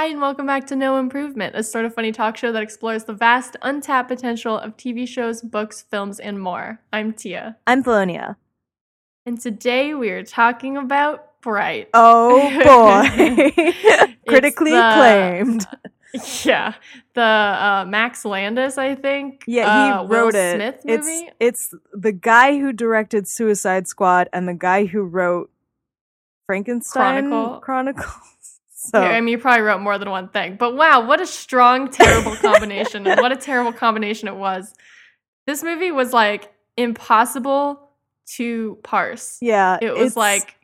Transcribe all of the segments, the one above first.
Hi, and welcome back to No Improvement, a sort of funny talk show that explores the vast, untapped potential of TV shows, books, films, and more. I'm Tia. I'm Felonia. And today we are talking about Bright. Oh boy. Critically the- acclaimed. Yeah, the uh, Max Landis, I think. Yeah, he uh, Will wrote it. Smith It's movie. it's the guy who directed Suicide Squad and the guy who wrote Frankenstein Chronicle. Chronicles. So Yeah, I mean, you probably wrote more than one thing, but wow, what a strong, terrible combination, and what a terrible combination it was. This movie was like impossible to parse. yeah, It was like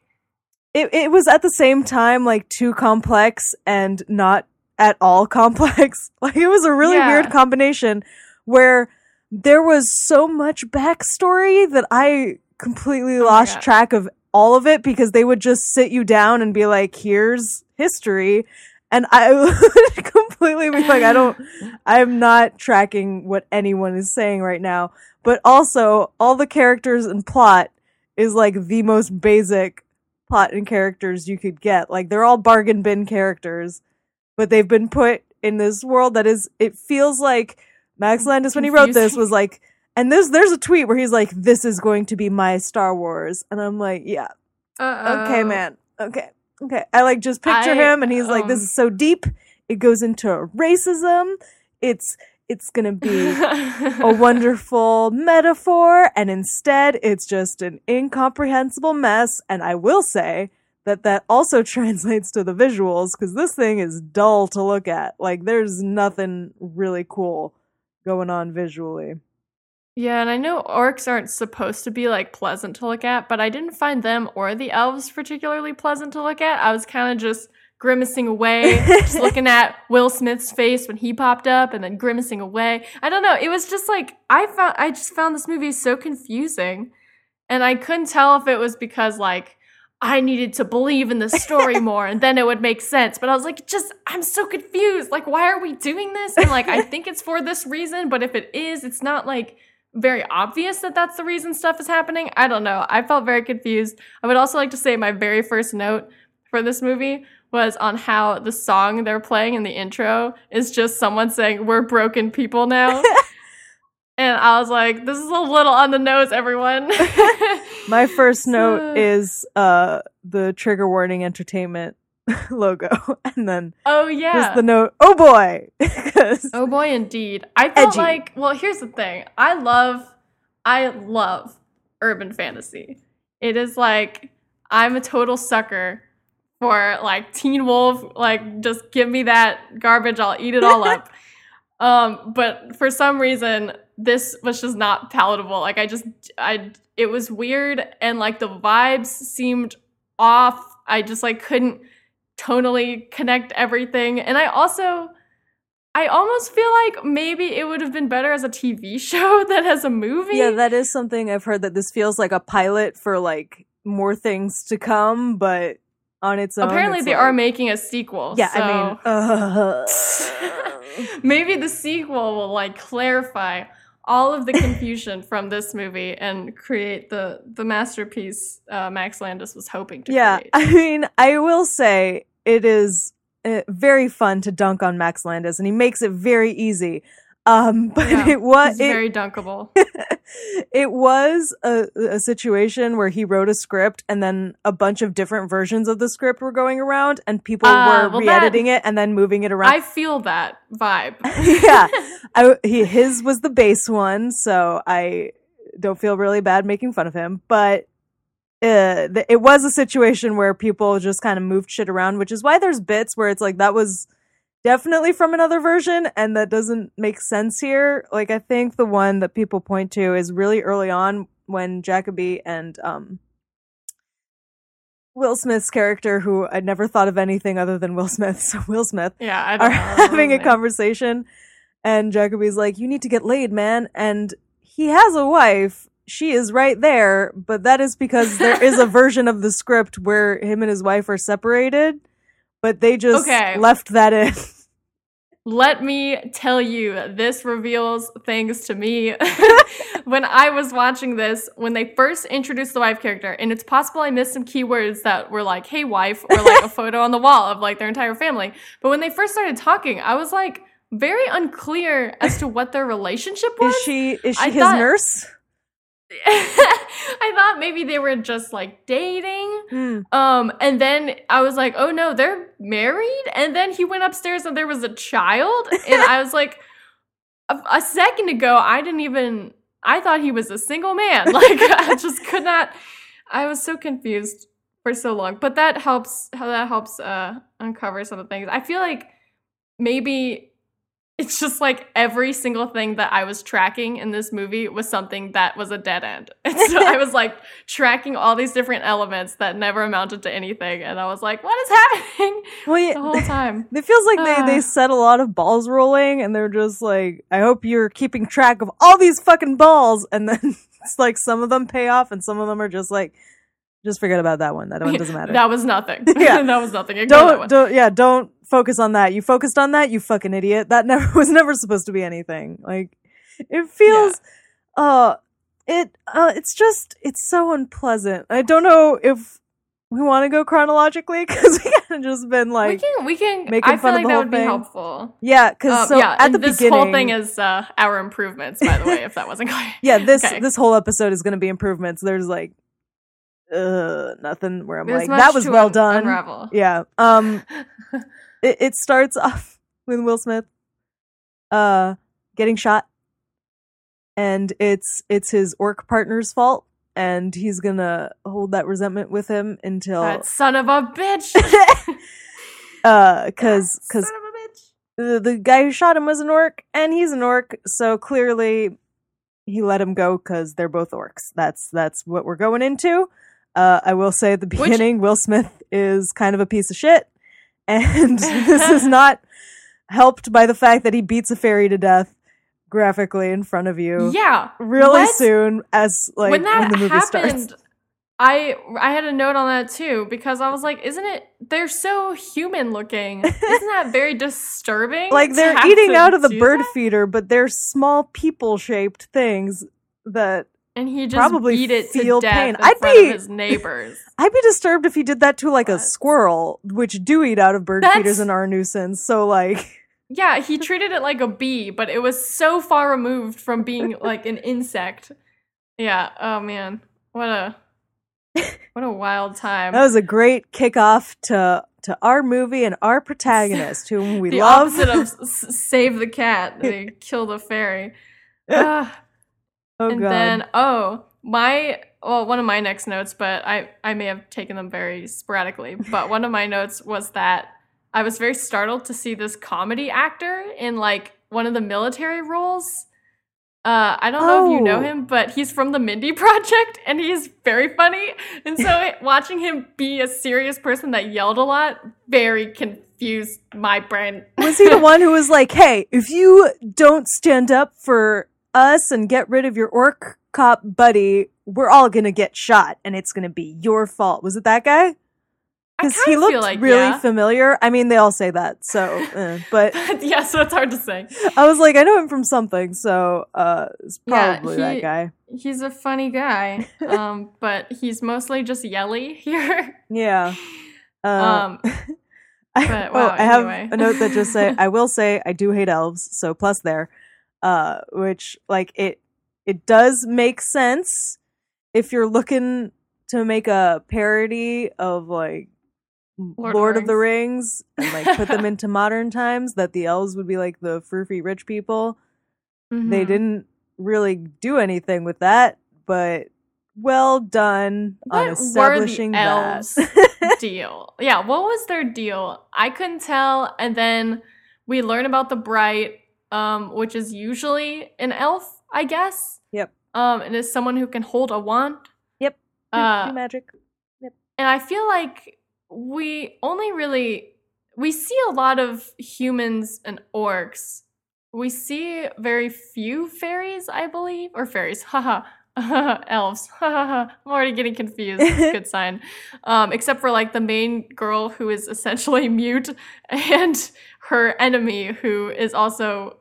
it, it was at the same time like too complex and not at all complex. Like it was a really Yeah. weird combination where there was so much backstory that I completely Oh lost track of all of it because they would just sit you down and be like, here's history. And I would completely be like, I don't, I'm not tracking what anyone is saying right now. But also, all the characters and plot is like the most basic plot and characters you could get. Like they're all bargain bin characters, but they've been put in this world that is it feels like Max Landis when he wrote this was like and there's there's a tweet where he's like this is going to be my Star Wars. And I'm like yeah. Okay uh-oh. man. Okay. Okay. I like just picture I, him and he's like this um, is so deep. It goes into racism. It's it's going to be a wonderful metaphor and instead it's just an incomprehensible mess. And i will say that that also translates to the visuals because this thing is dull to look at. Like there's nothing really cool going on visually Yeah, and I know orcs aren't supposed to be like pleasant to look at, but I didn't find them or the elves particularly pleasant to look at. I was kind of just grimacing away, just looking at Will Smith's face when he popped up and then grimacing away. I don't know, it was just like I found I just found this movie so confusing. And I couldn't tell if it was because like I needed to believe in the story more and then it would make sense. But I was like, just, I'm so confused. Like, why are we doing this? And like, I think it's for this reason, but if it is, it's not like very obvious that that's the reason stuff is happening. I don't know. I felt very confused. I would also like to say my very first note for this movie was on how the song they're playing in the intro is just someone saying, We're broken people now. and I was like, This is a little on the nose, everyone. my first note is uh the trigger warning entertainment logo and then oh, yeah. just the note oh boy Oh boy, indeed. I felt Edgy. like, well, here's the thing. I love, I love urban fantasy. It is like, I'm a total sucker for like Teen Wolf. Like, just give me that garbage. I'll eat it all up. Um, but for some reason, this was just not palatable. Like, I just, I, it was weird and like the vibes seemed off. I just like couldn't tonally connect everything. And I also, I almost feel like maybe it would have been better as a TV show than as a movie. Yeah, that is something I've heard that this feels like a pilot for like more things to come, but on its own. Apparently, it's they like- are making a sequel. Yeah, so I mean, uh, maybe the sequel will like clarify all of the confusion from this movie and create the the masterpiece uh, Max Landis was hoping to yeah. create. I mean, I will say it is uh, very fun to dunk on Max Landis, and he makes it very easy. Um, but Yeah, it was it, very dunkable. it was a, a situation where he wrote a script and then a bunch of different versions of the script were going around and people Ah, were well, re-editing it and then moving it around. I feel that vibe. yeah, I, he, his was the base one, so I don't feel really bad making fun of him. But uh, th- it was a situation where people just kind of moved shit around, which is why there's bits where it's like that was definitely from another version, and that doesn't make sense here. Like I think the one that people point to is really early on when Jakoby and um. Will Smith's character, who I'd never thought of anything other than Will Smith, so Will Smith, yeah, I are having a conversation and Jakoby's like, You need to get laid, man. And he has a wife. She is right there, but that is because there is a version of the script where him and his wife are separated, but they just Okay. left that in. Let me tell you, this reveals things to me. when I was watching this, when they first introduced the wife character, and it's possible I missed some keywords that were like, hey, wife, or like a photo on the wall of like their entire family. But when they first started talking, I was like, very unclear as to what their relationship was. Is she is she I his thought- nurse? I thought maybe they were just like dating. Hmm. Um, and then I was like, oh no, they're married. And then he went upstairs and there was a child. And I was like, a, a second ago, I didn't even, I thought he was a single man. Like, I just could not, I was so confused for so long. But that helps, how that helps uh, uncover some of the things. I feel like maybe it's just like every single thing that I was tracking in this movie was something that was a dead end. And so I was like tracking all these different elements that never amounted to anything. And I was like, what is happening Well, yeah, the whole time? It feels like they, they Ah. set a lot of balls rolling and they're just like, I hope you're keeping track of all these fucking balls. And then it's like some of them pay off and some of them are just like, just forget about that one. That one doesn't matter. That was nothing. Yeah. that was nothing. Ignore don't, don't, yeah, don't focus on that. You focused on that, you fucking idiot. That never was never supposed to be anything. Like, it feels, uh, it, uh, it's just, it's so unpleasant. I don't know if we want to go chronologically because we kind of just been like, we can, we can, making I feel fun of like the that would be helpful. yeah, because Uh, so yeah, at the this beginning, whole thing is uh, our improvements, by the way, if that wasn't clear. yeah, this Okay. this whole episode is going to be improvements. There's like, uh, nothing where I'm There's like, that was well un- done. Unravel. Yeah. Um, it, it starts off with Will Smith, uh, getting shot, and it's it's his orc partner's fault, and he's gonna hold that resentment with him until, that son of a bitch. uh, because because Son of a bitch. the, the guy who shot him was an orc, and he's an orc, so clearly he let him go because they're both orcs. That's that's what we're going into. Uh, I will say at the Which- beginning, Will Smith is kind of a piece of shit, and this is not helped by the fact that he beats a fairy to death graphically in front of you Yeah. really What? soon as like when that the movie happened, starts. I I had a note on that too because I was like, isn't it? They're so human looking. Isn't that very disturbing? Like they're eating out of the bird that? feeder, but they're small people shaped things that and he just probably beat it feel to death pain. in I'd front be- of his neighbors. I'd be disturbed if he did that to like a squirrel, which do eat out of bird That's- feeders and are a nuisance. So like, yeah, he treated it like a bee, but it was so far removed from being like an insect. Yeah. Oh man, what a what a wild time. that was a great kickoff to to our movie and our protagonist, whom we the love. opposite of s- save the cat. They kill the fairy. Ah. Oh and god, then oh my well one of my next notes but i i may have taken them very sporadically but one of my notes was that i was very startled to see this comedy actor in like one of the military roles uh, I don't know if you know Oh. him, but he's from the Mindy Project and he's very funny. And so watching him be a serious person that yelled a lot very confused my brain. was he the one who was like, "Hey, if you don't stand up for us and get rid of your orc cop buddy, we're all gonna get shot, and it's gonna be your fault." Was it that guy? Because he looked like really yeah. familiar. I mean, they all say that, so. eh, but yeah, so it's hard to say. I was like, I know him from something, so uh, it's Yeah, probably he- that guy. He's a funny guy, um, but he's mostly just yelly here. Yeah. Uh, Um, I, but, oh, wow, I have a note that just say I will say I do hate elves, so plus there, uh, which like it it does make sense if you're looking to make a parody of like Lord, of of the Rings and like put them into modern times, that the elves would be like the froofy rich people. They Mhm. didn't really do anything with that, but well done on What were the establishing elves? that. deal. Yeah, what was their deal? I couldn't tell. And then we learn about the Bright, um, which is usually an elf, I guess. Yep. Um, and is someone who can hold a wand. Yep. Uh, magic. Yep. And I feel like we only really we see a lot of humans and orcs. We see very few fairies, I believe, or fairies, haha, elves. I'm already getting confused. Good sign. Um, except for like the main girl who is essentially mute and her enemy who is also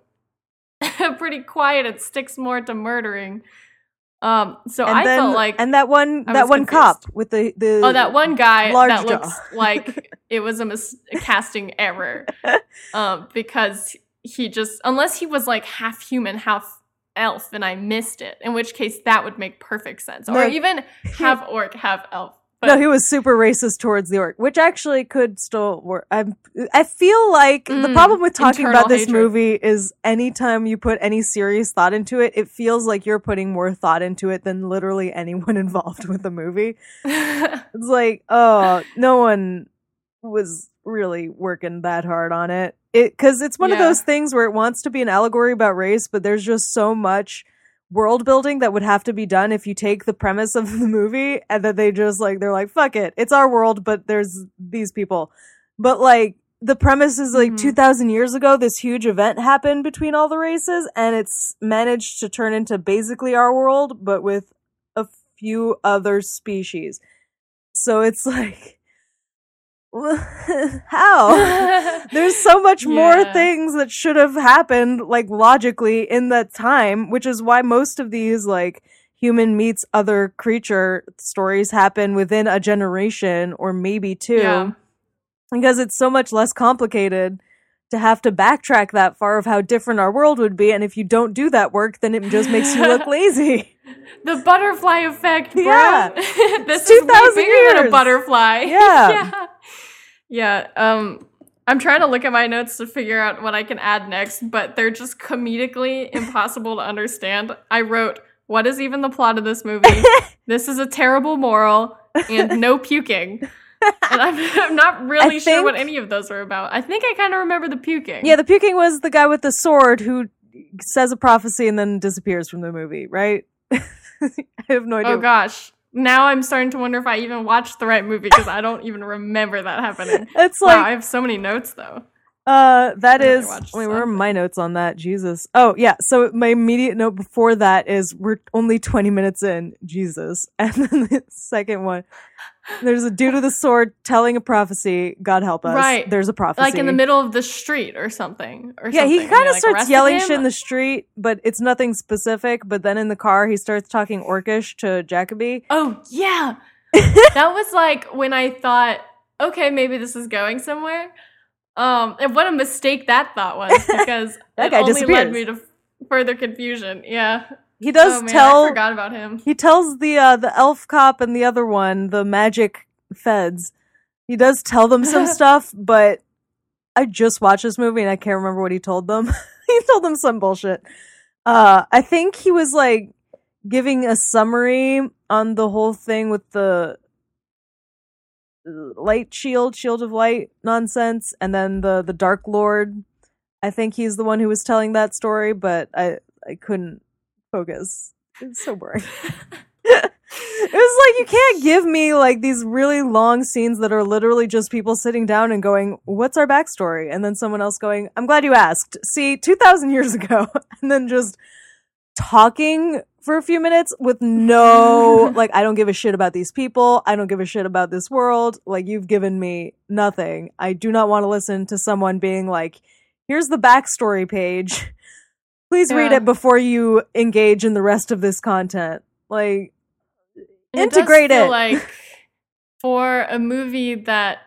pretty quiet and sticks more to murdering. Um, so and I then, felt like and that one that one confused. cop with the the oh that one guy that jaw. looks like it was a, mis- a casting error um, because he just unless he was like half human half elf and i missed it in which case that would make perfect sense or No, even half orc half elf but no, he was super racist towards the orc, which actually could still work. I I feel like the Mm, problem with talking about this hatred. movie is anytime you put any serious thought into it, it feels like you're putting more thought into it than literally anyone involved with the movie. It's like, oh, no one was really working that hard on it. It because it's one of those things where it wants to be an allegory about race, but there's just so much world building that would have to be done if you take the premise of the movie and that they just like they're like, fuck it, it's our world, but there's these people. But like the premise is like Mhm. 2000 years ago this huge event happened between all the races and it's managed to turn into basically our world but with a few other species so it's like how? There's so much more things that should have happened like logically in that time which is why most of these like human meets other creature stories happen within a generation or maybe two. Yeah. because it's so much less complicated to have to backtrack that far of how different our world would be and if you don't do that work then it just makes you look lazy. The butterfly effect bro. Yeah. this is way 2,000 bigger than a butterfly. Yeah. yeah. Yeah um i'm trying to look at my notes to figure out what i can add next but they're just comedically impossible to understand. I wrote what is even the plot of this movie? This is a terrible moral and no puking and I'm, I'm not really I sure what any of those are about. I think I kind of remember the puking. yeah the puking was the guy with the sword who says a prophecy and then disappears from the movie right i have no idea Oh gosh. Now I'm starting to wonder if I even watched the right movie because I don't even remember that happening. it's wow, like I have so many notes though. Uh, that really is. Wait, where are my notes on that? Jesus. Oh, yeah. So my immediate note before that is we're only 20 minutes in. Jesus. And then the second one, there's a dude with a sword telling a prophecy. God help us. Right. There's a prophecy. Like in the middle of the street or something. Or Yeah, something. he kind of like, starts yelling him. shit in the street, but it's nothing specific. But then in the car, he starts talking Orcish to Jakoby. Oh yeah. that was like when I thought, okay, maybe this is going somewhere. Um, and what a mistake that thought was because That it only disappears. led me to further confusion. Yeah. He does oh, man, tell. I forgot about him. He tells the uh, the elf cop and the other one, the magic feds. He does tell them some stuff, but I just watched this movie and I can't remember what he told them. he told them some bullshit. Uh, I think he was like giving a summary on the whole thing with the uh, light shield, shield of light nonsense, and then the the Dark Lord. I think he's the one who was telling that story, but I I couldn't focus. It's so boring. it was like you can't give me like these really long scenes that are literally just people sitting down and going, "What's our backstory?" and then someone else going, "I'm glad you asked." See, two thousand years ago, and then just talking for a few minutes with no like I don't give a shit about these people. I don't give a shit about this world. Like you've given me nothing. I do not want to listen to someone being like, "Here's the backstory page." Please read it before you engage in the rest of this content. Like And it Integrate feel it. like for a movie that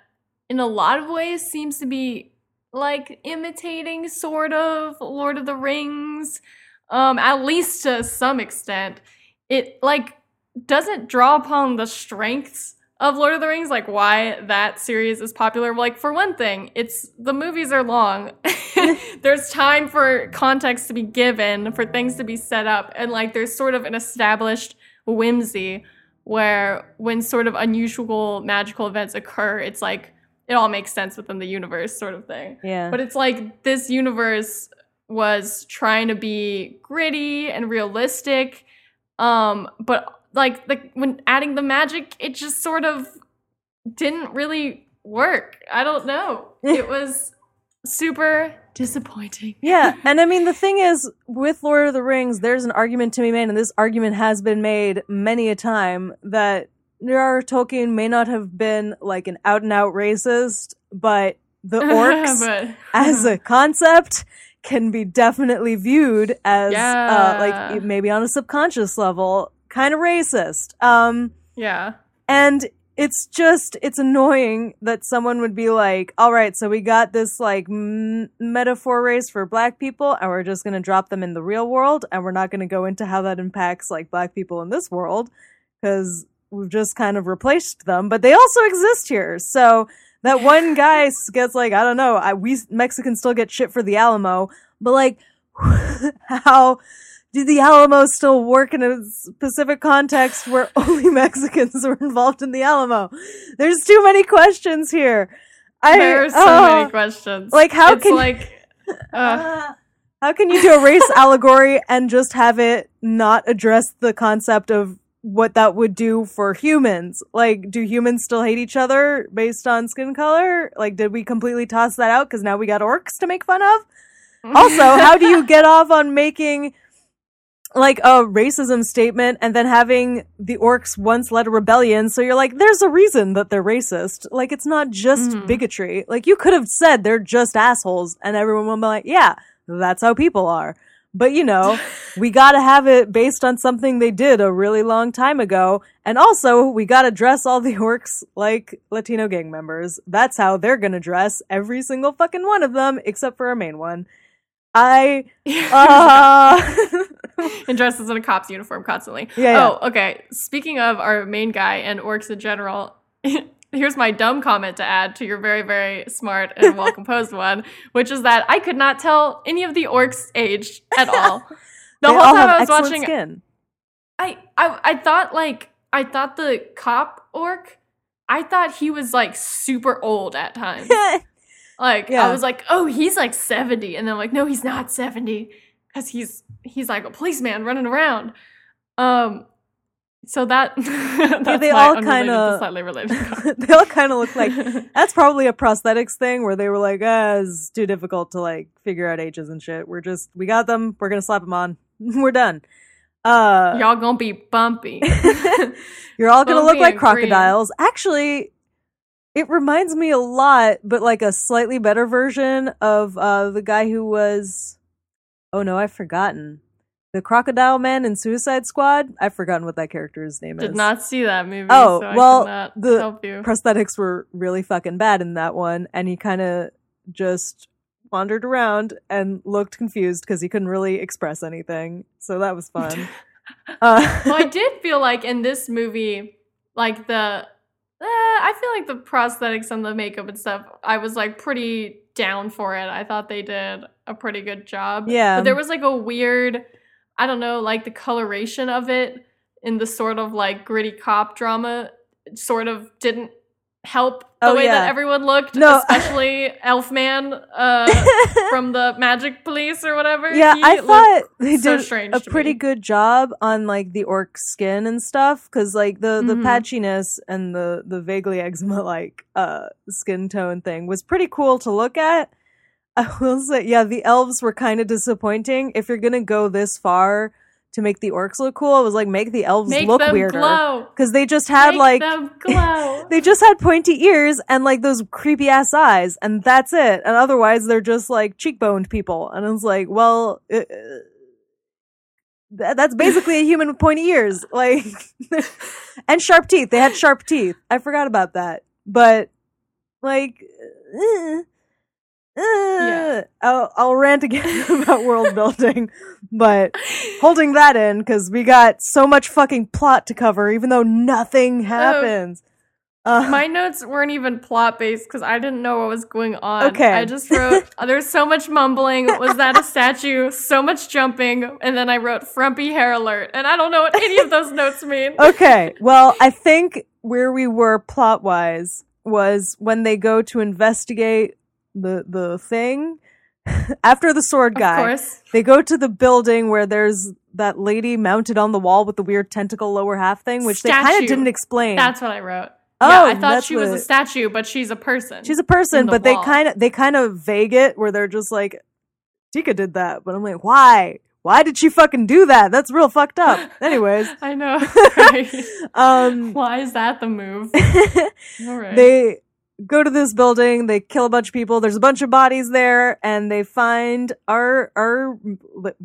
in a lot of ways seems to be like imitating sort of Lord of the Rings um at least to some extent it like doesn't draw upon the strengths of Lord of the Rings like why that series is popular. Like for one thing it's the movies are long. There's time for context to be given for things to be set up and like there's sort of an established whimsy where when sort of unusual magical events occur it's like it all makes sense within the universe sort of thing. Yeah. but it's like this universe was trying to be gritty and realistic um but like the when adding the magic it just sort of didn't really work i don't know it was super disappointing. Yeah, and I mean the thing is with Lord of the Rings, there's an argument to be made, and this argument has been made many a time that J.R.R. Tolkien may not have been like an out and out racist, but the orcs But- as a concept can be definitely viewed as uh, like maybe on a subconscious level kind of racist. Um yeah. and it's just it's annoying that someone would be like all right so we got this like m- metaphor race for black people and we're just going to drop them in the real world and we're not going to go into how that impacts like black people in this world because we've just kind of replaced them but they also exist here so that one guy gets like i don't know I, we mexicans still get shit for the alamo but like how the Alamo still work in a specific context where only Mexicans were involved in the Alamo? There's too many questions here. I, there are so oh, many questions. like, how it's can- like uh, uh, how can you do a race allegory and just have it not address the concept of what that would do for humans? Like, do humans still hate each other based on skin color? Like, did we completely toss that out because now we got orcs to make fun of? also, how do you get off on making like a racism statement and then having the orcs once led a rebellion? So you're like, there's a reason that they're racist. Like, it's not just Mhm. bigotry. Like, you could have said they're just assholes, and everyone would be like, yeah, that's how people are. But you know, we gotta have it based on something they did a really long time ago. And also, we gotta dress all the orcs like Latino gang members. That's how they're gonna dress every single fucking one of them, except for our main one. I, uh, and dresses in a cop's uniform constantly. Yeah, yeah. Oh, okay. Speaking of our main guy and orcs in general, here's my dumb comment to add to your very, very smart and well composed one, which is that I could not tell any of the orcs' age at all. The whole all time I was watching, skin. I, I I thought like I thought the cop orc, I thought he was like super old at times. Like Yeah. I was like, oh, he's like seventy, and then I'm like, no, he's not seventy, because he's he's like a policeman running around. Um, so that that's they all kinda- slightly related. they all kind of look like that's probably a prosthetics thing where they were like, ah, it's too difficult to like figure out ages and shit. We're just we got them. We're gonna slap them on. we're done. Uh, Y'all gonna be bumpy. You're all gonna look like and green. crocodiles. Actually, it reminds me a lot, but like a slightly better version of uh the guy who was oh no, I've forgotten. The crocodile man in Suicide Squad. I've forgotten what that character's name is. Did not see that movie. Oh, so I well, the help you. prosthetics were really fucking bad in that one, and he kind of just wandered around and looked confused because he couldn't really express anything. So that was fun. uh, well, I did feel like in this movie, like the, eh, I feel like the prosthetics and the makeup and stuff, I was like pretty down for it. I thought they did a pretty good job. Yeah. But there was like a weird, I don't know, like the coloration of it in the sort of like gritty cop drama sort of didn't help the Oh, way yeah. that everyone looked, No. especially Elfman uh, from the Magic Police or whatever. yeah, He I thought they so did strange a pretty me. good job on like the orc skin and stuff because like the the Mhm. patchiness and the the vaguely eczema like uh skin tone thing was pretty cool to look at. I will say, yeah, the elves were kind of disappointing. If you're gonna go this far to make the orcs look cool, I was like, make the elves make look them weirder because they just had Make like them glow. they just had pointy ears and like those creepy ass eyes, and that's it. And otherwise, they're just like cheekboned people. And I was like, well, uh, th- that's basically a human with pointy ears, like, and sharp teeth. They had sharp teeth. I forgot about that, but like. uh, uh, I'll, I'll rant again about world building, but holding that in because we got so much fucking plot to cover, even though nothing happens. Uh, My notes weren't even plot based because I didn't know what was going on. Okay. I just wrote, "Oh, there's so much mumbling. Was that a statue? So much jumping. And then I wrote, frumpy hair alert. And I don't know what any of those notes mean. okay, well, I think where we were plot wise was when they go to investigate the the thing after the sword Of guy. course. They go to the building where there's that lady mounted on the wall with the weird tentacle lower half thing, which they kind of didn't explain. That's what I wrote. Oh, yeah, I thought she was a statue, but she's a person. She's a person, the but they kind of they kind of vague it where they're just like, Tikka did that, but I'm like, why? Why did she fucking do that? That's real fucked up. Anyways, I know. Right? um, Why is that the move? All right. they go to this building they kill a bunch of people there's a bunch of bodies there and they find our our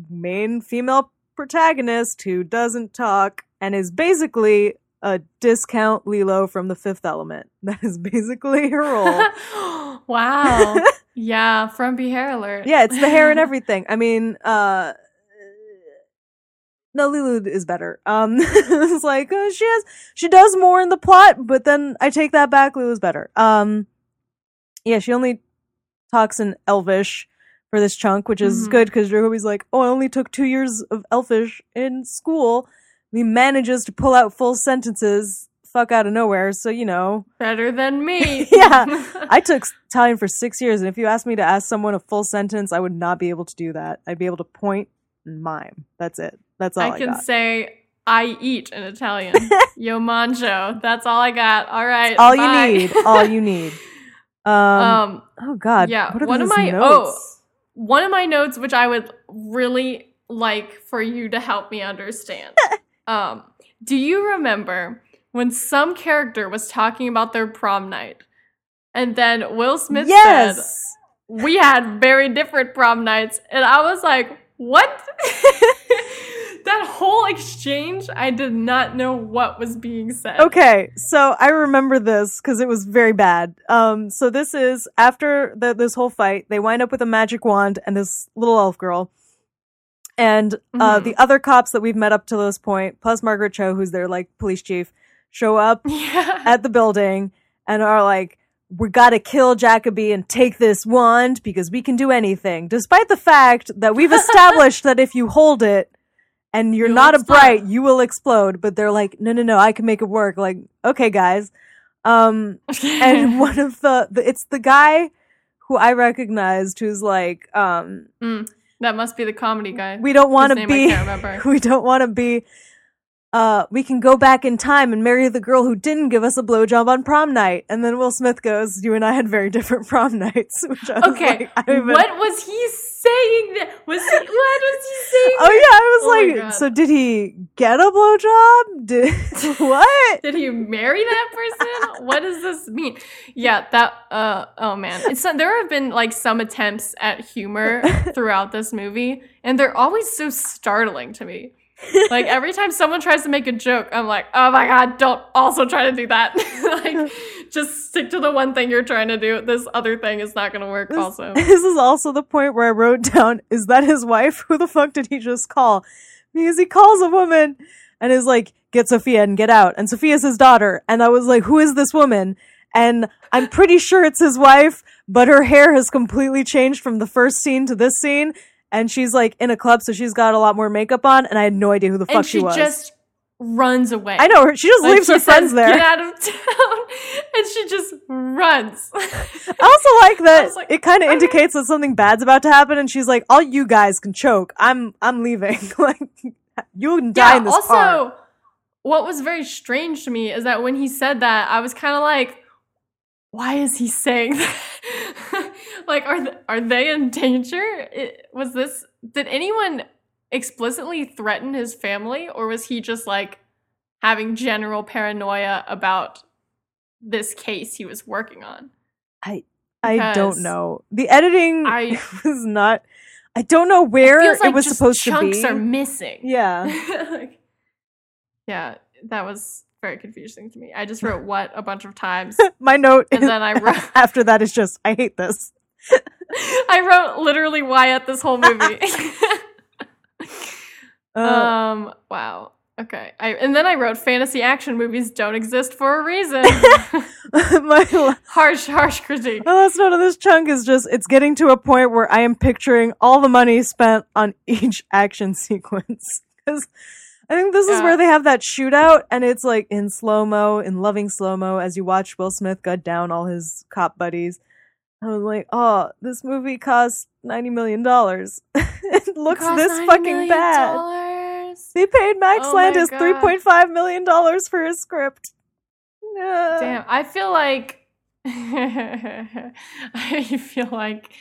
main female protagonist who doesn't talk and is basically a discount Leeloo from the fifth element that is basically her role wow. Yeah, frumpy hair alert. yeah it's the hair and everything i mean uh no, Leeloo is better. Um, it's like uh, she has, she does more in the plot, but then I take that back. Leeloo's better. Um, yeah, she only talks in Elvish for this chunk, which is Mhm. good because Jakoby's like, oh, I only took two years of Elfish in school. He manages to pull out full sentences, fuck out of nowhere. So you know, Better than me. Yeah. I took Italian for six years, and if you asked me to ask someone a full sentence, I would not be able to do that. I'd be able to point and mime. That's it. That's all I, I can got. say I eat in Italian. Yo manjo. That's all I got. All right. all bye. you need. All you need. Um. um oh God. yeah, What are one of my- notes? one of my notes which I would really like for you to help me understand. um, do you remember when some character was talking about their prom night? And then Will Smith said. We had very different prom nights. And I was like, What? That whole exchange, I did not know what was being said. Okay, so I remember this because it was very bad. Um, so this is after the, this whole fight, they wind up with a magic wand and this little elf girl, and uh, Mhm. the other cops that we've met up to this point, plus Margaret Cho, who's their like police chief, show up Yeah. at the building and are like, "We gotta kill Jakoby and take this wand because we can do anything." Despite the fact that we've established that if you hold it and you're You'll not a bright, you will explode. But they're like, "No, no, no, I can make it work." Like, okay, guys. Um, and one of the, the it's the guy who I recognized who's like, um, that must be the comedy guy. we don't want to be we don't want to be uh we can go back in time and marry the girl who didn't give us a blowjob on prom night and then will smith goes you and i had very different prom nights which I was Okay, like, even- what was he saying? That was he? What was he saying? oh yeah i was Oh like so did he get a blowjob did what Did he marry that person? what does this mean? Yeah, that. Uh, oh man, it's there have been like some attempts at humor throughout this movie, and they're always so startling to me. Like every time someone tries to make a joke, I'm like, oh my god, don't also try to do that. like, just stick to the one thing you're trying to do. This other thing is not gonna work. This- Also, this is also the point where i wrote down is that his wife? Who the fuck did he just call? Because he calls a woman and is like get sophia and get out. And sophia's his daughter. And i was like who is this woman? And i'm pretty sure it's his wife but her hair has completely changed from the first scene to this scene. And she's like in a club so she's got a lot more makeup on and i had no idea who the fuck she, she was. just runs away. i know her she just Like, leaves he her friends says, there Get out of town, and she just runs. I also like that like, it kind of indicates that something bad's about to happen, and she's like, "All you guys can choke. I'm I'm leaving. like you can die yeah. in this Also, car." what was very strange to me is that when he said that, I was kind of like, "Why is he saying that? like, are th- are they in danger? It, was this? Did anyone explicitly threaten his family, or was he just like having general paranoia about this case he was working on?" I because don't know. The editing I- was not. I don't know where Feels like it was supposed to be. chunks are missing. yeah, Like, yeah, that was very confusing to me. I just wrote what a bunch of times, my note and is- then I wrote after that is just I hate this. I wrote literally why at this whole movie. Uh, um, wow. Okay. I and then I wrote fantasy action movies don't exist for a reason. my harsh, harsh critique. my last note of this chunk is just it's getting to a point where I am picturing all the money spent on each action sequence because I think this is where they have that shootout and it's like in slow mo, in loving slow mo as you watch Will Smith gut down all his cop buddies. I was like, oh, this movie cost ninety million dollars. it looks Cost this fucking bad. dollars. They paid Max Oh Landis three point five million dollars for his script. Damn, I feel like I feel like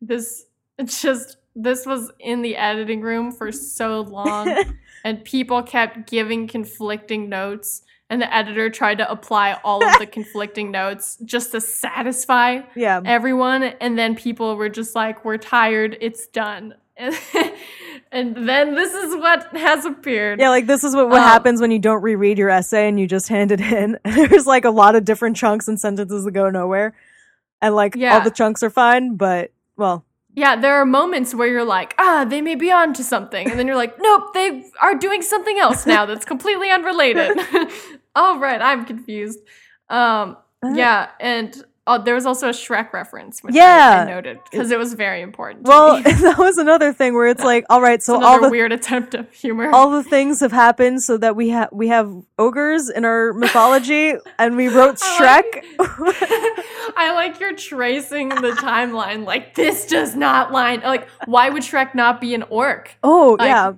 this just this was in the editing room for so long and people kept giving conflicting notes and the editor tried to apply all of the conflicting notes just to satisfy yeah. everyone and then people were just like we're tired it's done and then this is what has appeared Yeah, like this is what, what Um, happens when you don't reread your essay and you just hand it in. There's like a lot of different chunks and sentences that go nowhere. And like yeah. all the chunks are fine, but well, Yeah, there are moments where you're like, ah, they may be on to something. And then you're like, nope, they are doing something else now that's completely unrelated. All right, I'm confused. Um, Uh, yeah, and uh, there was also a Shrek reference, which I- Yeah. I, noted because it was very important. Well, that was another thing where it's like, all right, so all the weird attempt of humor. all the things have happened so that we have we have ogres in our mythology and we wrote I Shrek. I like you're tracing the timeline. Like this does not line. Like, why would Shrek not be an orc? oh, Like, yeah.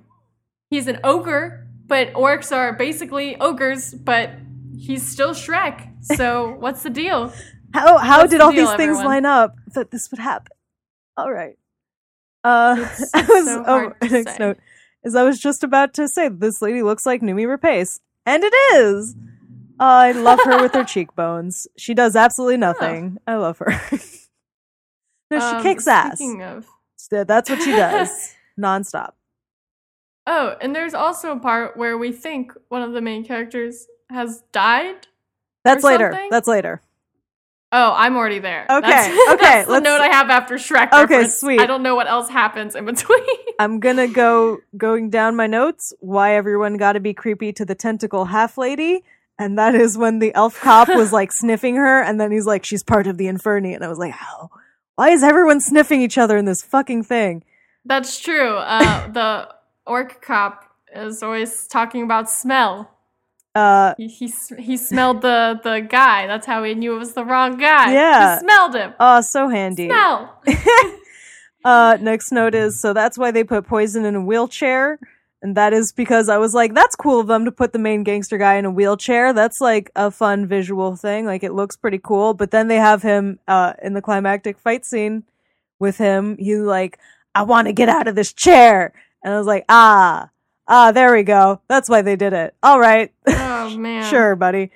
he's an ogre, but orcs are basically ogres, but he's still Shrek. So what's the deal? How how what's did the all deal, these things everyone? line up that this would happen? All right. Uh, It's I was so oh, next say. note is I was just about to say this lady looks like Noomi Rapace, and it is. I love her with her cheekbones. She does absolutely nothing. I love her. no, she Um, kicks ass. Speaking of, That's what she does, nonstop. Oh, and there's also a part where we think one of the main characters has died. That's later. something? That's later. Oh, I'm already there. Okay, that's, okay, That's the let's- note I have after Shrek. Okay, reference. sweet. I don't know what else happens in between. I'm gonna go going down my notes. Why everyone got to be creepy to the tentacle half lady, and that is when the elf cop was like sniffing her, and then he's like, "She's part of the Inferni," and I was like, "How? Why is everyone sniffing each other in this fucking thing?" That's true. Uh, the orc cop is always talking about smell. Uh, He he, he smelled the the guy. That's how he knew it was the wrong guy. Yeah. he smelled him. oh, so handy. Smell. Uh, next note is so that's why they put poison in a wheelchair. And that is because I was like, that's cool of them to put the main gangster guy in a wheelchair. That's like a fun visual thing. Like it looks pretty cool. But then they have him, uh, in the climactic fight scene with him. He's like, I want to get out of this chair. And I was like, ah, ah, there we go. That's why they did it. All right. Oh man. sure, buddy.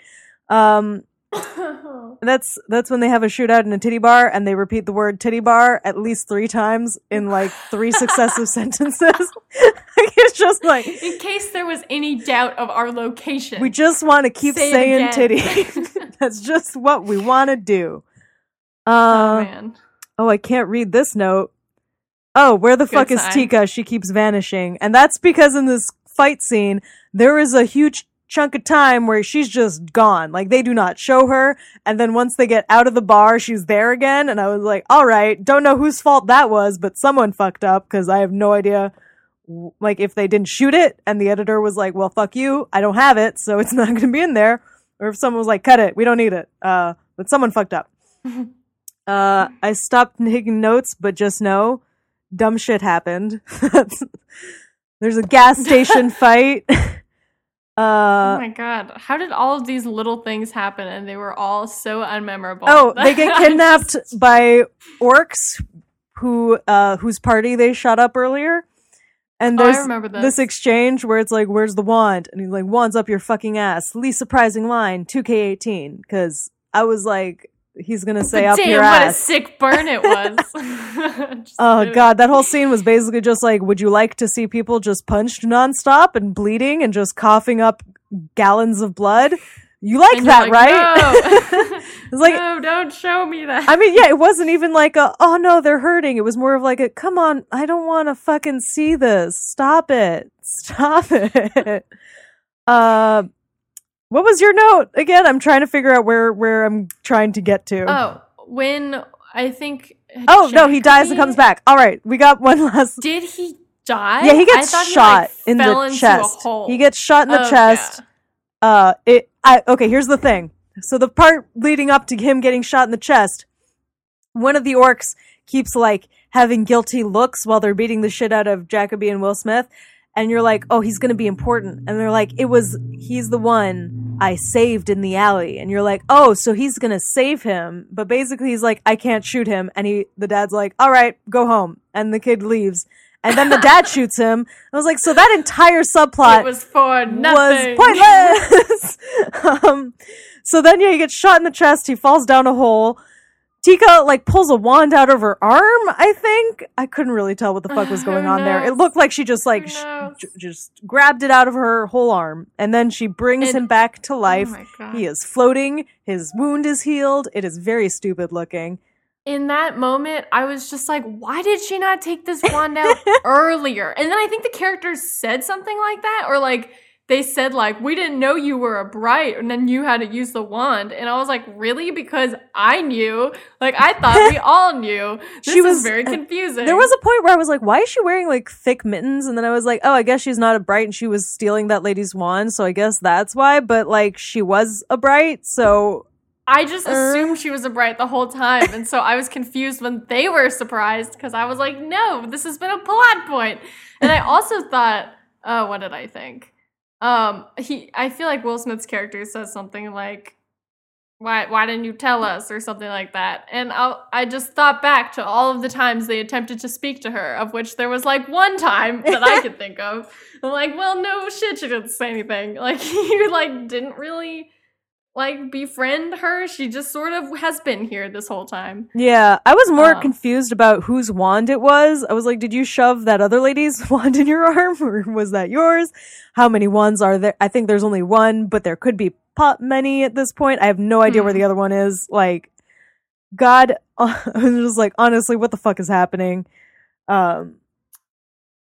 Um, that's that's when they have a shootout in a titty bar and they repeat the word titty bar at least three times in like three successive sentences. it's just like In case there was any doubt of our location, we just want to keep Say saying titty. that's just what we want to do. oh Uh, man. oh, I can't read this note. Oh, where the Good fuck is. Tikka? She keeps vanishing. And that's because in this fight scene, there is a huge chunk of time where she's just gone. Like they do not show her. And then once they get out of the bar, she's there again. And I was like, all right, don't know whose fault that was, but someone fucked up because I have no idea. Like if they didn't shoot it and the editor was like, well, fuck you. I don't have it. So it's not going to be in there. Or if someone was like, cut it. We don't need it. Uh, but someone fucked up. Uh, I stopped taking notes, but just know dumb shit happened. There's a gas station fight. oh Uh, my god. How did all of these little things happen and they were all so unmemorable? oh, they get kidnapped just- by orcs who uh whose party they shot up earlier. And Oh, I there's remember this. this exchange where it's like, "Where's the wand?" And he's like, "Wand's up your fucking ass." Least surprising line, 2K18, because I was like, he's gonna say But up damn, your what a sick burn it was. Oh god, that whole scene was basically just like, would you like to see people just punched nonstop and bleeding and just coughing up gallons of blood? You like And that, like, right? No. it's like no, don't show me that. I mean, yeah, it wasn't even like a oh no, they're hurting. It was more of like a come on, I don't want to fucking see this. Stop it. Stop it. uh what was your note again? I'm trying to figure out where where I'm trying to get to. oh, when I think. oh no, he dies and comes back. All right, we got one last Did he die? Yeah, he gets shot like, in the chest. He gets shot in the Oh, chest. yeah. Uh, it. I okay. Here's the thing. So the part leading up to him getting shot in the chest, one of the orcs keeps like having guilty looks while they're beating the shit out of Jakoby and Will Smith, and you're like, oh, he's gonna be important, and they're like, it was he's the one I saved in the alley. And you're like, oh, so he's going to save him. But basically, he's like, I can't shoot him. And he, the dad's like, all right, go home. And the kid leaves. And then the dad shoots him. I was like, so that entire subplot It was for nothing. was pointless. um, so then, yeah, he gets shot in the chest. He falls down a hole. Tikka like pulls a wand out of her arm. I think I couldn't really tell what the fuck was going oh, on there. It looked like she just like sh- j- just grabbed it out of her whole arm, and then she brings And- him back to oh life. Oh my God. he is floating. His wound is healed. It is very stupid looking. in that moment, I was just like, why did she not take this wand out earlier? And then I think the characters said something like that, or like they said like, we didn't know you were a bright, and then you had to use the wand. And I was like, really? Because I knew. Like I thought we all knew. This She was very confusing. There was a point where I was like, why is she wearing like thick mittens? And then I was like, oh, I guess she's not a bright and she was stealing that lady's wand. So I guess that's why. But like, she was a bright. So I just Uh. assumed she was a bright the whole time, and so I was confused when they were surprised because I was like, "No, this has been a plot point." And I also thought, "Oh, what did I think?" Um, he, I feel like Will Smith's character says something like, "Why, why didn't you tell us?" or something like that, and I, I just thought back to all of the times they attempted to speak to her, of which there was like one time that I could think of. I'm like, "Well, no shit, she didn't say anything. Like, you like didn't really." Like befriend her. She just sort of has been here this whole time. yeah, I was more Um, confused about whose wand it was. I was like, did you shove that other lady's wand in your arm or was that yours? How many wands are there? I think there's only one, but there could be pot many at this point. I have no idea where Hmm. the other one is. Like, God, I was just like, honestly, what the fuck is happening? Um,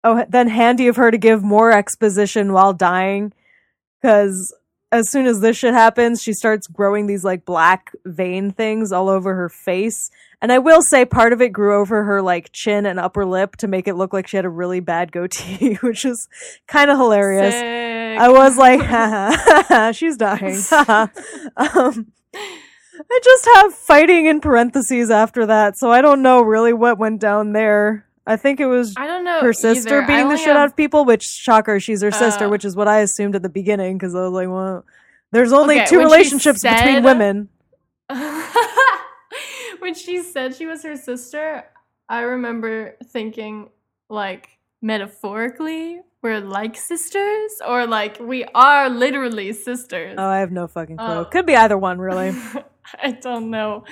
oh, then handy of her to give more exposition while dying, because as soon as this shit happens, she starts growing these like black vein things all over her face. And I will say part of it grew over her like chin and upper lip to make it look like she had a really bad goatee, which is kind of hilarious. Sick. I was like, she's dying. um, I just have fighting in parentheses after that, so I don't know really what went down there. I think it was I don't know. her sister either. Beating the shit out of people, which shocker, she's her sister, Uh. which is what I assumed at the beginning because I was like, well, there's only Okay, two relationships between women. when she said she was her sister, I remember thinking like metaphorically we're like sisters or like we are literally sisters. Oh, I have no fucking clue. Oh. Could be either one, really. I don't know.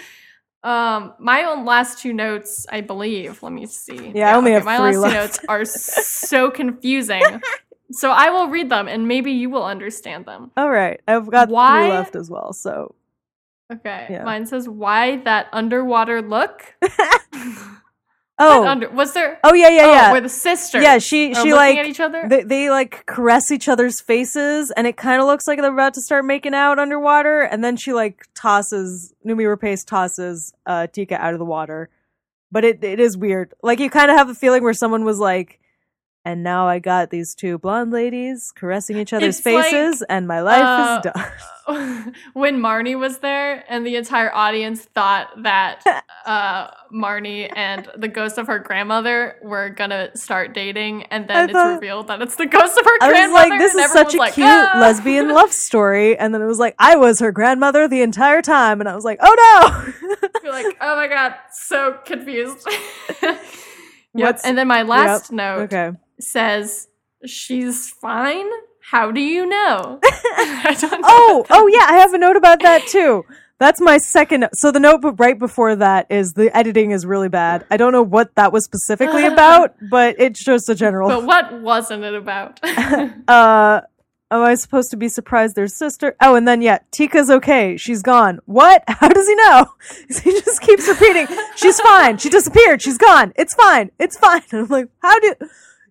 Um, my own last two notes, I believe. Let me see. Yeah, I only have my last left. two notes are so confusing. so I will read them, and maybe you will understand them. All right, I've got Why- three left as well. So Okay. Yeah. Mine says, "Why that underwater look?" oh, under was there? oh yeah, yeah, oh, yeah. where the sisters? Yeah, she- are she, like, at each other. they, they like caress each other's faces and it kind of looks like they're about to start making out underwater and then she like tosses Noomi Rapace tosses uh Tikka out of the water but it it is weird like you kind of have a feeling where someone was like and now I got these two blonde ladies caressing each other's It's like, faces and my life uh, is done when Marnie was there, and the entire audience thought that uh, Marnie and the ghost of her grandmother were gonna start dating, and I then it's thought- revealed that it's the ghost of her I was like, this is such a like, cute "Ah!" lesbian love story. And then it was like, I was her grandmother the entire time. And I was like, oh no. You're like, oh my god, so confused. yep. What's- And then my last note okay. Says, "She's fine." How do you know? Know Oh, oh yeah, I have a note about that too. That's my second. So the note right before that is the editing is really bad. I don't know what that was specifically about, but it's just a general. But what wasn't it about? uh, am I supposed to be surprised their sister? Oh, and then yeah, Tikka's okay. She's gone. What? How does he know? He just keeps repeating. She's fine. She disappeared. She's gone. It's fine. It's fine. And I'm like, how do?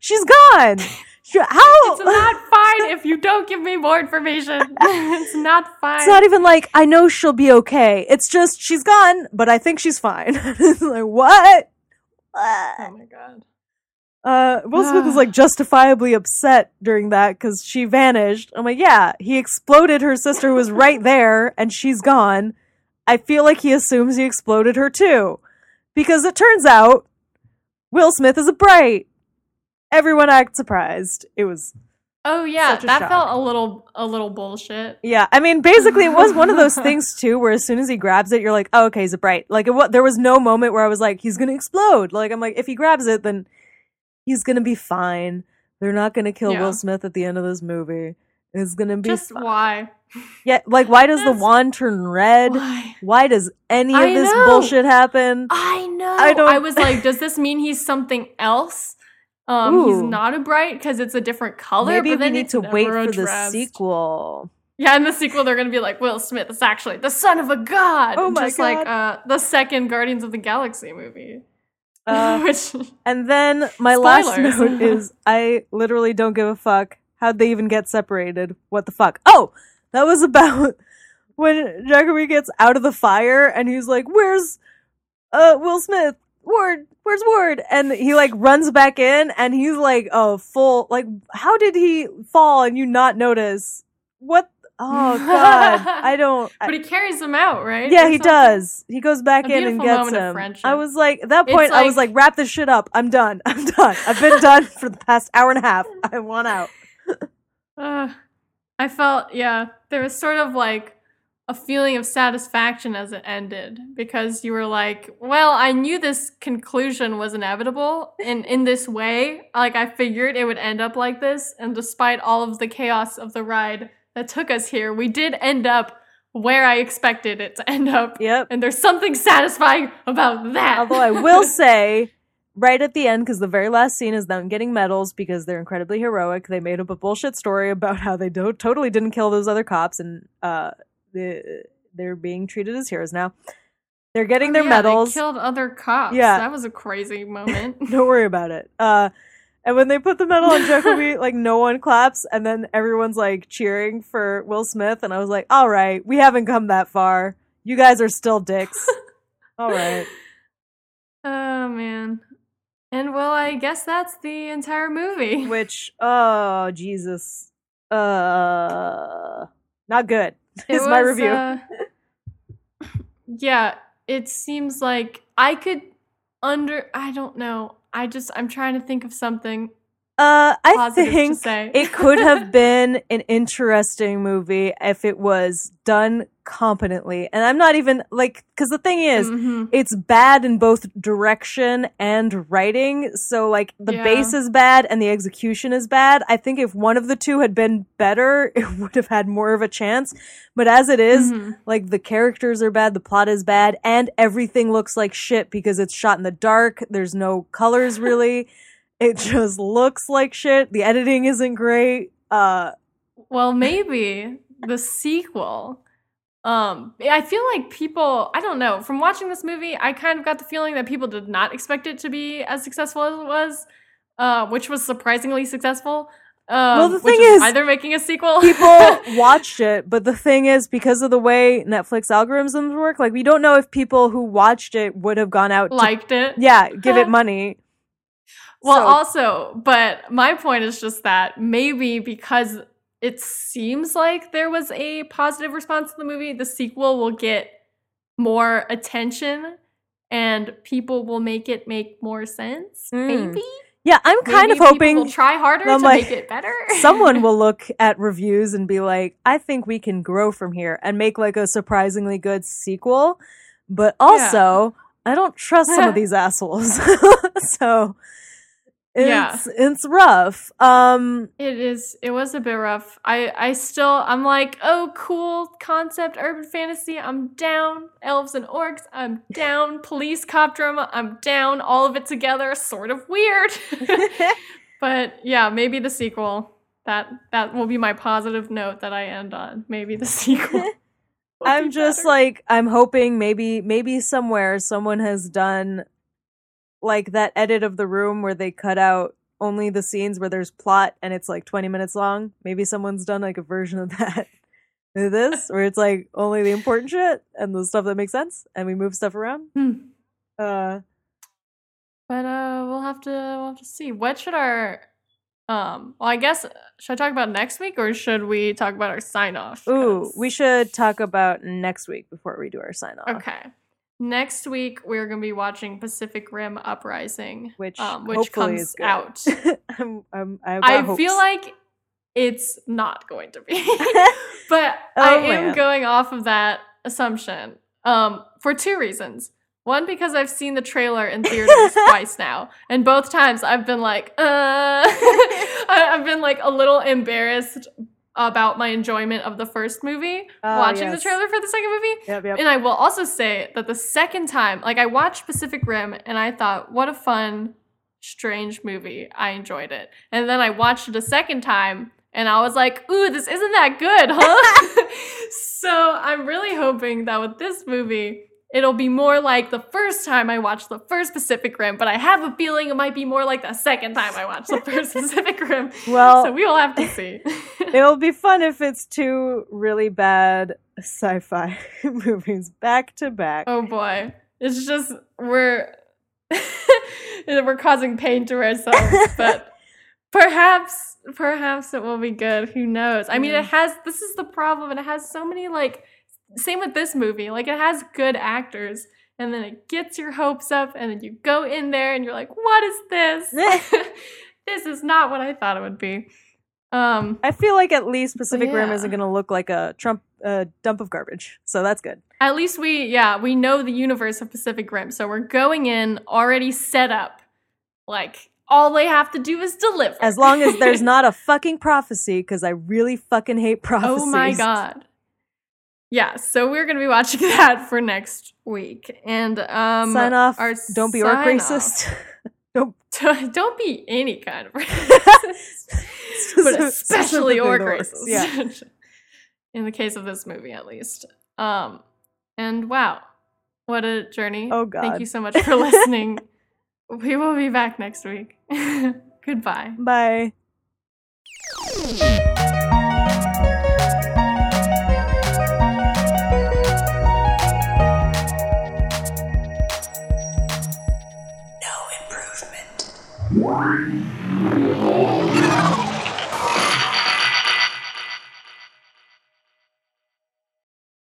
She's gone. She- How? it's not fine if you don't give me more information. it's not fine. It's not even like I know she'll be okay. It's just she's gone, but I think she's fine. like what? oh my god. Uh, Will Smith was like justifiably upset during that because she vanished. I'm like, yeah, he exploded her sister who was right there, and she's gone. I feel like he assumes he exploded her too, because it turns out Will Smith is a bright. Everyone act surprised. It was Oh yeah, that shock. felt a little a little bullshit. Yeah, I mean, basically, it was one of those things too, where as soon as he grabs it, you're like, "Oh, okay, he's a bright." Like, it, there was no moment where I was like, "He's gonna explode." Like, I'm like, if he grabs it, then he's gonna be fine. They're not gonna kill Yeah. Will Smith at the end of this movie. It's gonna be Just fi- why? yeah. Like, why does the wand turn red? Why? Why does any of I this know. bullshit happen? I know. I don't- I was like, does this mean he's something else? Um, he's not a bright because it's a different color. Maybe but we need to wait for the sequel. Yeah, in the sequel, they're gonna be like Will Smith is actually the son of a god. Oh my just like God. uh, the second Guardians of the Galaxy movie. Uh, Which And then my last note is I literally don't give a fuck. How'd they even get separated? What the fuck? Oh, that was about when Jakoby gets out of the fire and he's like, Where's uh Will Smith? Ward, where's Ward? And he like runs back in and he's like oh full like how did he fall and you not notice? What oh god. I don't but he carries him out, right? yeah, Or he does. He goes back in and gets him. I was like, at that It's point, I was like- like, wrap this shit up. I'm done. I'm done. I've been done for the past hour and a half. I want out. Uh, I felt, yeah, there was sort of like a feeling of satisfaction as it ended because you were like, well, I knew this conclusion was inevitable in in this way. Like I figured it would end up like this, and despite all of the chaos of the ride that took us here, we did end up where I expected it to end up. Yep. And there's something satisfying about that. Although I will say, right at the end, because the very last scene is them getting medals because they're incredibly heroic. They made up a bullshit story about how they don't totally didn't kill those other cops, and uh, the, they're being treated as heroes now. They're getting their Yeah, medals. They killed other cops. Yeah. That was a crazy moment. Don't worry about it. Uh, and when they put the medal on Jakoby, like no one claps, and then everyone's like cheering for Will Smith, and I was like, "All right, we haven't come that far. You guys are still dicks. All right." Oh man. And well, I guess that's the entire movie. Which, oh Jesus, uh, not good. It Is my review. uh, yeah, it seems like I could under I don't know. I just I'm trying to think of something Uh, I positive to think say. it could have been an interesting movie if it was done competently. And I'm not even like, because the thing is, Mhm. it's bad in both direction and writing. So like the Yeah. base is bad and the execution is bad. I think if one of the two had been better, it would have had more of a chance. But as it is, Mhm. like the characters are bad, the plot is bad, and everything looks like shit because it's shot in the dark. There's no colors really. it just looks like shit. The editing isn't great. Uh Well, maybe the sequel. Um, I feel like people, I don't know, from watching this movie, I kind of got the feeling that people did not expect it to be as successful as it was, uh, which was surprisingly successful. Um, Well, the which thing is they're making a sequel. people watched it, but the thing is, because of the way Netflix algorithms work, like we don't know if people who watched it would have gone out to liked it. yeah, give it money. Well, So- also, but my point is just that maybe because it seems like there was a positive response to the movie, the sequel will get more attention and people will make it make more sense. Mm. Maybe. yeah, I'm kind Maybe of people hoping will try harder to like, make it better. someone will look at reviews and be like, I think we can grow from here and make like a surprisingly good sequel. But also, I don't trust some of these assholes. so Yeah. it's it's rough. Um It is. It was a bit rough. I. I still. I'm like, oh, cool concept, urban fantasy. I'm down. Elves and orcs. I'm down. Police cop drama. I'm down. All of it together. Sort of weird. but yeah, maybe the sequel. That that will be my positive note that I end on. Maybe the sequel. I'm be just better. like I'm hoping maybe maybe somewhere someone has done like that edit of the room where they cut out only the scenes where there's plot and it's like 20 minutes long. Maybe someone's done like a version of that. this where it's like only the important shit and the stuff that makes sense and we move stuff around. Hmm. Uh But uh, we'll have to we'll have to see. What should our um? Well, I guess uh, should I talk about next week or should we talk about our sign off? ooh, we should talk about next week before we do our sign off. Okay. Next week we're gonna be watching Pacific Rim Uprising, Which um, which hopefully comes out. I'm, I'm, I feel like it's not going to be. but I Oh, am man. going off of that assumption um, for two reasons. One, because I've seen the trailer in theaters twice now, and both times I've been like, uh, I've been like a little embarrassed about my enjoyment of the first movie Oh, watching the trailer for the second movie. Yep, yep. And I will also say that the second time, like I watched Pacific Rim and I thought, what a fun, strange movie. I enjoyed it. And then I watched it a second time and I was like, ooh, this isn't that good, huh? so I'm really hoping that with this movie, it'll be more like the first time I watched the first Pacific Rim, but I have a feeling it might be more like the second time I watched the first Pacific Rim. Well, so we will have to see. it'll be fun if it's two really bad sci-fi movies back to back. Oh boy. It's just we're we're causing pain to ourselves, but perhaps perhaps it will be good. Who knows? I mean, it has this is the problem. and It has so many like same with this movie. Like it has good actors and then it gets your hopes up and then you go in there and you're like, "What is this?" this is not what I thought it would be. Um I feel like at least Pacific Rim isn't going to look like a Trump uh, dump of garbage, so that's good. At least we, yeah, we know the universe of Pacific Rim. So we're going in already set up. Like, all they have to do is deliver. As long as there's not a fucking prophecy, because I really fucking hate prophecies. oh my God. Yeah, so we're going to be watching that for next week. And, um, Sign off. our Don't be orc racist. Don't. Don't be any kind of racist, but especially orc racist. Yeah. In the case of this movie, at least. Um, and wow, what a journey. Oh God! Thank you so much for listening. we will be back next week. Goodbye. Bye.